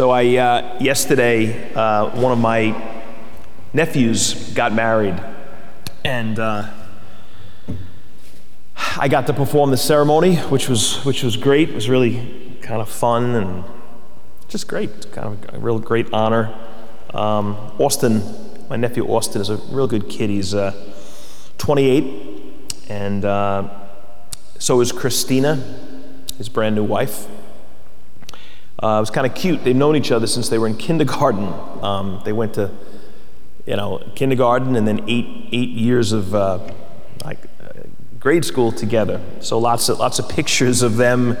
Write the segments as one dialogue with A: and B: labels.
A: So I uh, yesterday, uh, one of my nephews got married, and uh, I got to perform the ceremony, which was which was great. It was really kind of fun and just great. Kind of a real great honor. Um, Austin, my nephew Austin, is a real good kid. He's uh, 28, and uh, so is Christina, his brand new wife. Uh, it was kind of cute. They've known each other since they were in kindergarten. Um, they went to, you know, kindergarten and then eight eight years of uh, like uh, grade school together. So lots of lots of pictures of them,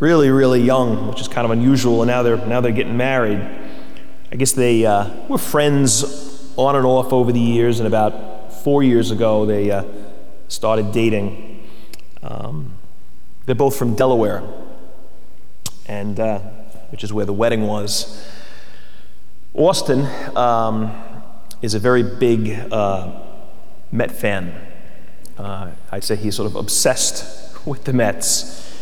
A: really really young, which is kind of unusual. And now they're now they're getting married. I guess they uh, were friends on and off over the years, and about four years ago they uh, started dating. Um, they're both from Delaware, and which is where the wedding was. Austin um, is a very big uh, Met fan. Uh, I'd say he's sort of obsessed with the Mets.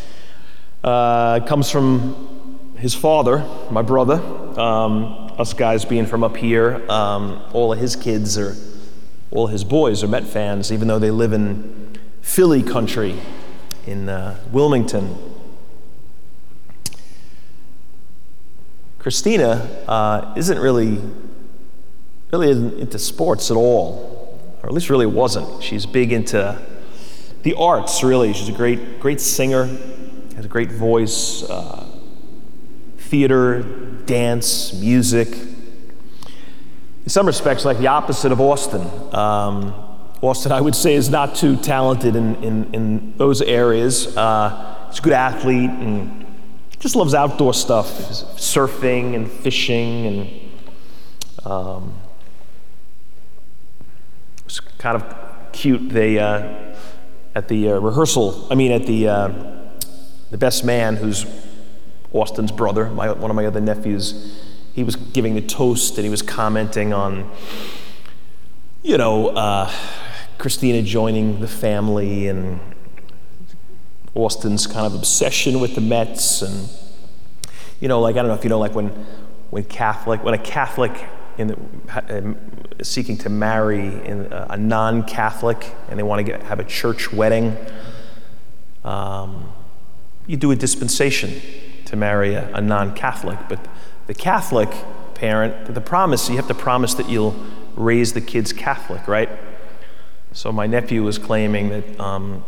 A: Uh, comes from his father, my brother. Um, us guys being from up here, um, all of his kids are, all his boys are Met fans, even though they live in Philly country in uh, Wilmington. Christina uh, isn't really, really into sports at all, or at least really wasn't. She's big into the arts, really. She's a great, great singer, has a great voice, uh, theater, dance, music. In some respects, like the opposite of Austin. Um, Austin, I would say, is not too talented in, in, in those areas. Uh, he's a good athlete and just loves outdoor stuff, surfing and fishing, and um, kind of cute. They uh, at the uh, rehearsal, I mean, at the uh, the best man, who's Austin's brother, my, one of my other nephews, he was giving the toast and he was commenting on, you know, uh, Christina joining the family and Austin's kind of obsession with the Mets, and you know, like I don't know if you know, like when when Catholic, when a Catholic in the, um, seeking to marry in a, a non-Catholic, and they want to get, have a church wedding, um, you do a dispensation to marry a, a non-Catholic, but the Catholic parent, the promise, you have to promise that you'll raise the kids Catholic, right? So my nephew was claiming that um,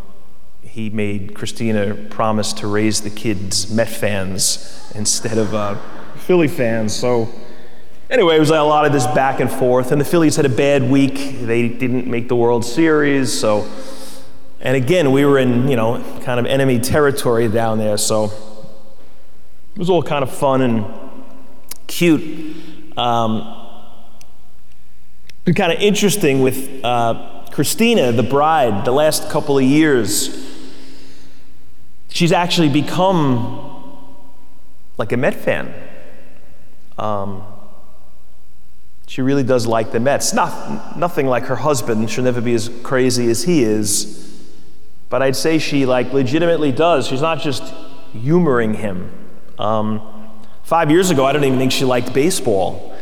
A: he made Christina promise to raise the kids Met fans instead of uh, Philly fans. So, anyway, it was like a lot of this back and forth. And the Phillies had a bad week. They didn't make the World Series. So, and again, we were in, you know, kind of enemy territory down there. So, it was all kind of fun and cute. Um, kind of interesting with uh, Christina, the bride, the last couple of years she's actually become like a Met fan. Um, she really does like the Mets. Not, nothing like her husband. She'll never be as crazy as he is. But I'd say she like legitimately does. She's not just humoring him. Um, five years ago, I don't even think she liked baseball,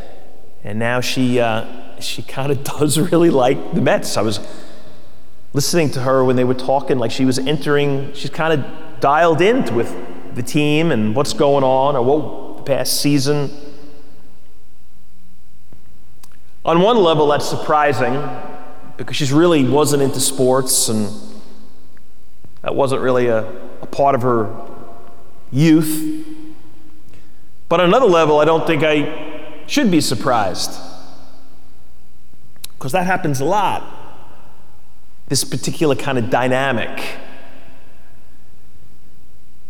A: and now she uh, she kind of does really like the Mets. I was listening to her when they were talking, like she was entering. She's kind of dialed in with the team and what's going on or what the past season. On one level, that's surprising because she really wasn't into sports and that wasn't really a, a part of her youth. But on another level, I don't think I should be surprised because that happens a lot. This particular kind of dynamic.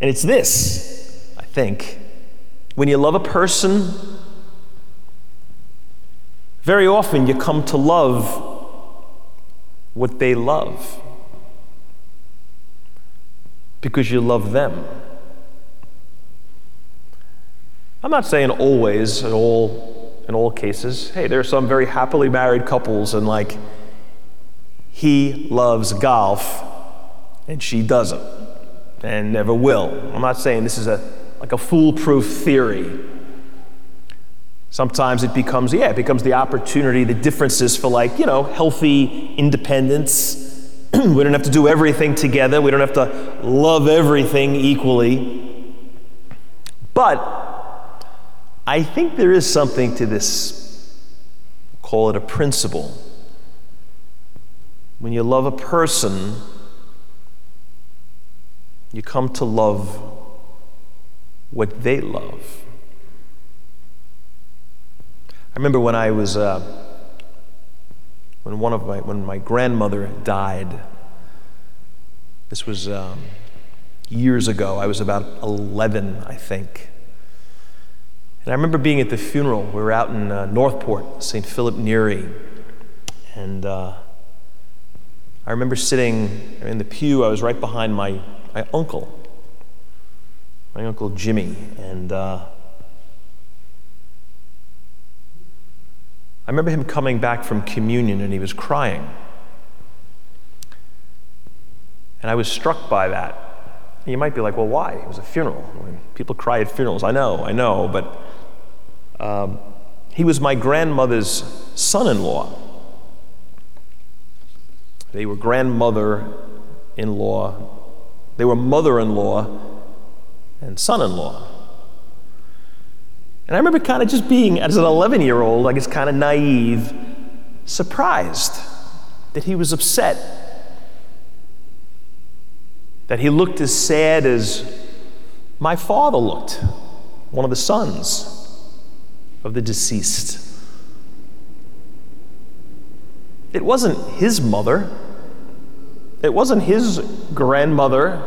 A: And it's this, I think. When you love a person, very often you come to love what they love because you love them. I'm not saying always, in all, in all cases. Hey, there are some very happily married couples, and like, he loves golf and she doesn't and never will. I'm not saying this is a, like a foolproof theory. Sometimes it becomes, yeah, it becomes the opportunity, the differences for like, you know, healthy independence. we don't have to do everything together. We don't have to love everything equally. But I think there is something to this, call it a principle. When you love a person, you come to love what they love. I remember when I was, uh, when one of my, when my grandmother died. This was um, years ago. I was about 11, I think. And I remember being at the funeral. We were out in uh, Northport, St. Philip Neri. And uh, I remember sitting in the pew. I was right behind my my uncle, my uncle Jimmy, and uh, I remember him coming back from communion and he was crying. And I was struck by that. You might be like, well, why? It was a funeral. I mean, people cry at funerals. I know, I know, but um, he was my grandmother's son in law. They were grandmother in law they were mother in law and son in law. And I remember kind of just being, as an 11 year old, I guess kind of naive, surprised that he was upset. That he looked as sad as my father looked, one of the sons of the deceased. It wasn't his mother, it wasn't his grandmother.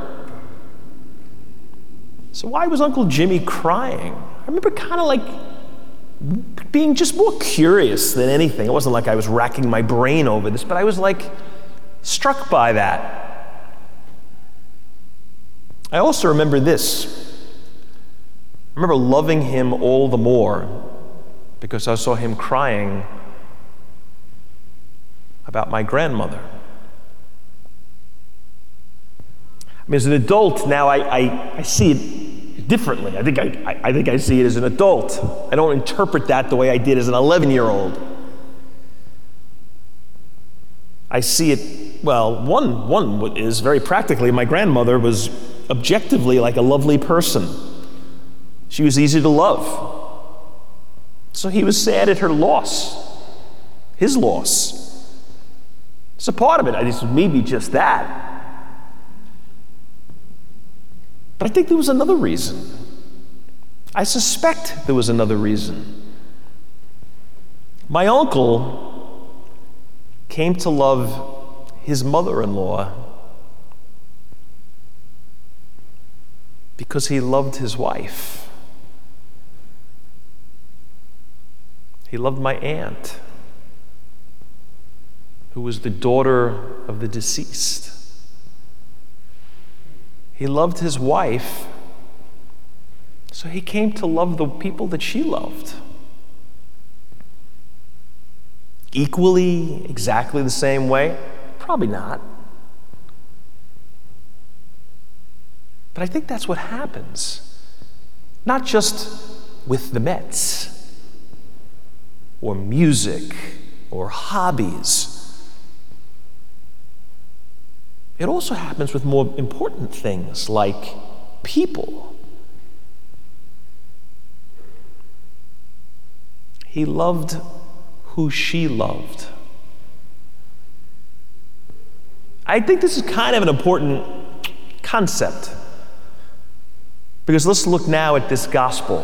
A: So why was Uncle Jimmy crying? I remember kind of like being just more curious than anything. It wasn't like I was racking my brain over this, but I was like struck by that. I also remember this. I remember loving him all the more because I saw him crying about my grandmother. Mean, as an adult now, I, I, I see it differently. I think I, I think I see it as an adult. I don't interpret that the way I did as an 11 year old. I see it, well, one, one is very practically my grandmother was objectively like a lovely person. She was easy to love. So he was sad at her loss, his loss. It's a part of it. I just maybe just that. But I think there was another reason. I suspect there was another reason. My uncle came to love his mother in law because he loved his wife. He loved my aunt, who was the daughter of the deceased. He loved his wife, so he came to love the people that she loved. Equally, exactly the same way? Probably not. But I think that's what happens. Not just with the Mets, or music, or hobbies it also happens with more important things like people. He loved who she loved. I think this is kind of an important concept. Because let's look now at this gospel.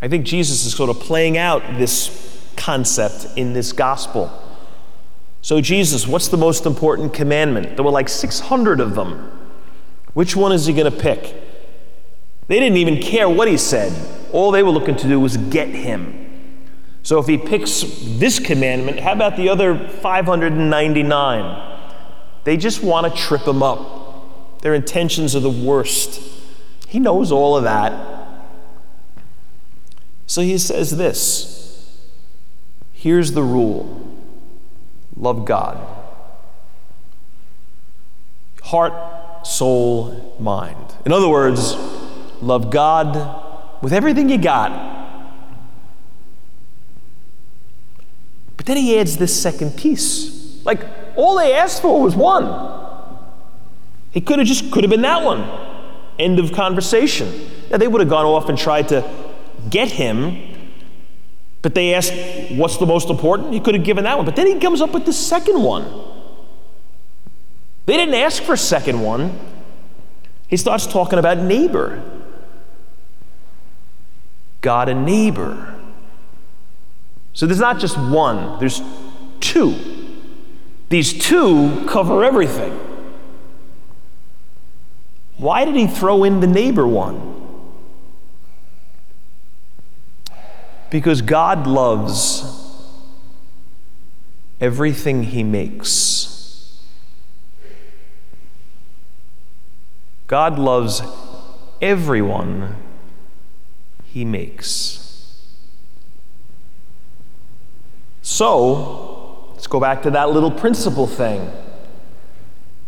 A: I think Jesus is sort of playing out this concept in this gospel. So, Jesus, what's the most important commandment? There were like 600 of them. Which one is he going to pick? They didn't even care what he said. All they were looking to do was get him. So, if he picks this commandment, how about the other 599? They just want to trip him up. Their intentions are the worst. He knows all of that. So he says this here's the rule love God. Heart, soul, mind. In other words, love God with everything you got. But then he adds this second piece. Like, all they asked for was one. It could have just could have been that one. End of conversation. Now they would have gone off and tried to get him but they asked, What's the most important? He could have given that one. But then he comes up with the second one. They didn't ask for a second one. He starts talking about neighbor. God and neighbor. So there's not just one, there's two. These two cover everything. Why did he throw in the neighbor one? Because God loves everything he makes. God loves everyone he makes. So, let's go back to that little principle thing.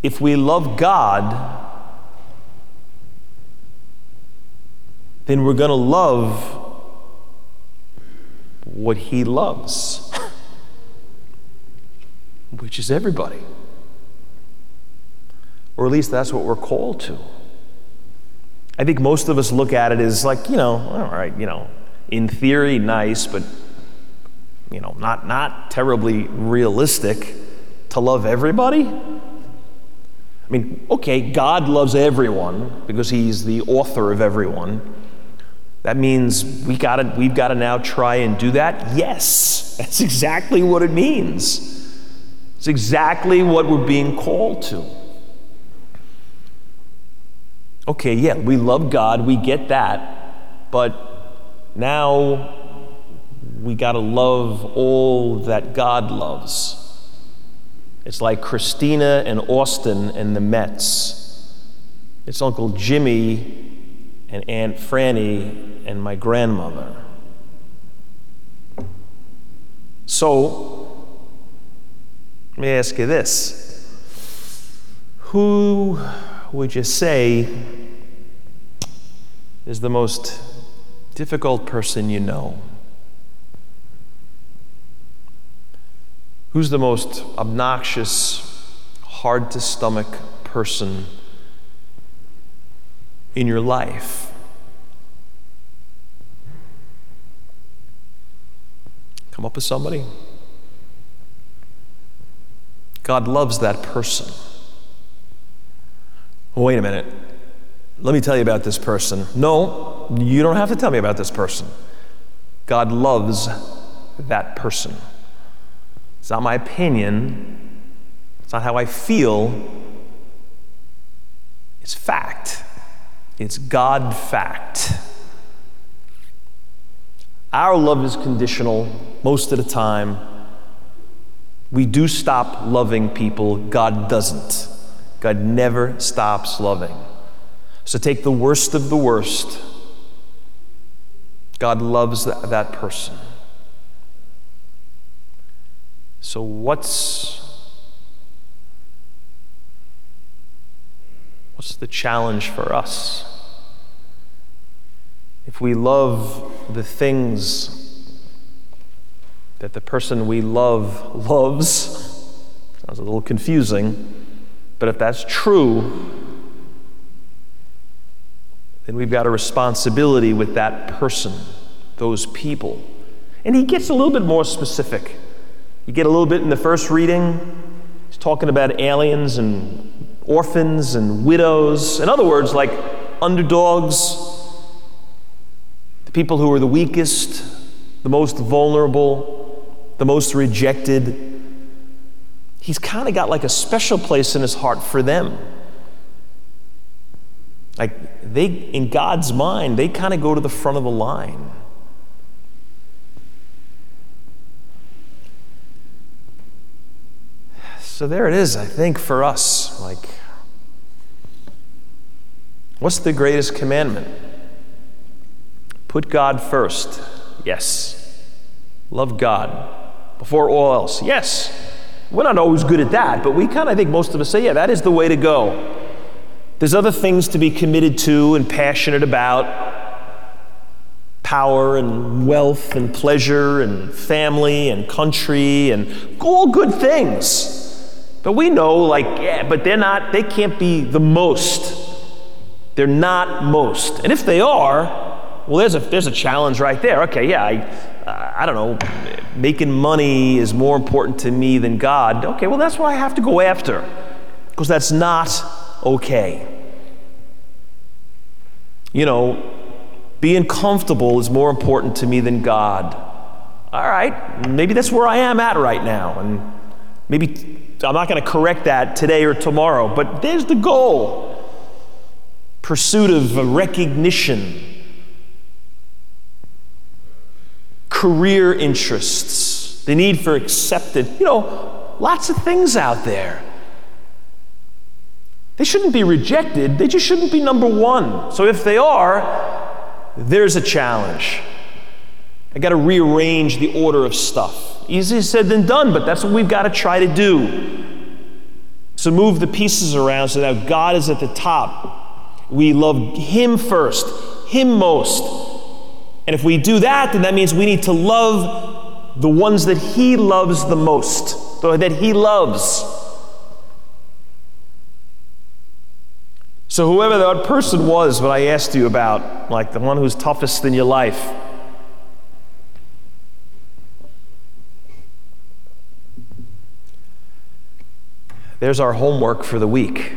A: If we love God, then we're going to love what he loves, which is everybody. Or at least that's what we're called to. I think most of us look at it as like, you know, all right, you know, in theory, nice, but, you know, not, not terribly realistic to love everybody. I mean, okay, God loves everyone because He's the author of everyone. That means we gotta, we've got to now try and do that? Yes, that's exactly what it means. It's exactly what we're being called to. Okay, yeah, we love God, we get that, but now we got to love all that God loves. It's like Christina and Austin and the Mets. It's Uncle Jimmy and Aunt Franny and my grandmother. So, let me ask you this Who would you say is the most difficult person you know? Who's the most obnoxious, hard to stomach person in your life? Come up with somebody. God loves that person. Wait a minute. Let me tell you about this person. No, you don't have to tell me about this person. God loves that person. It's not my opinion, it's not how I feel, it's fact. It's God fact. Our love is conditional most of the time. We do stop loving people, God doesn't. God never stops loving. So take the worst of the worst. God loves that, person. So, what's what's the challenge for us? If we love the things that the person we love loves, sounds a little confusing. But if that's true, then we've got a responsibility with that person, those people. And he gets a little bit more specific. You get a little bit in the first reading, he's talking about aliens and orphans and widows. In other words, like underdogs, the people who are the weakest, the most vulnerable, the most rejected he's kind of got like a special place in his heart for them. Like they, in God's mind, they kind of go to the front of the line. So there it is, I think, for us. Like, what's the greatest commandment? Put God first. Yes. Love God before all else. Yes. We're not always good at that, but we kind of, think most of us say, yeah, that is the way to go. There's other things to be committed to and passionate about power and wealth and pleasure and family and country and all good things. But we know, like, yeah, but they're not, they can't be the most. They're not most. And if they are, well, there's a, there's a challenge right there. Okay, yeah, I, uh, I don't know, making money is more important to me than God. Okay, well, that's what I have to go after because that's not okay. You know, being comfortable is more important to me than God. All right, maybe that's where I am at right now. And maybe I'm not going to correct that today or tomorrow, but there's the goal pursuit of recognition, career interests, the need for acceptance. You know, lots of things out there. They shouldn't be rejected, they just shouldn't be number one. So if they are, there's a challenge. I got to rearrange the order of stuff. Easier said than done, but that's what we've got to try to do. So move the pieces around so that God is at the top. We love Him first, Him most. And if we do that, then that means we need to love the ones that He loves the most, that He loves. So, whoever that person was, what I asked you about, like the one who's toughest in your life, There's our homework for the week.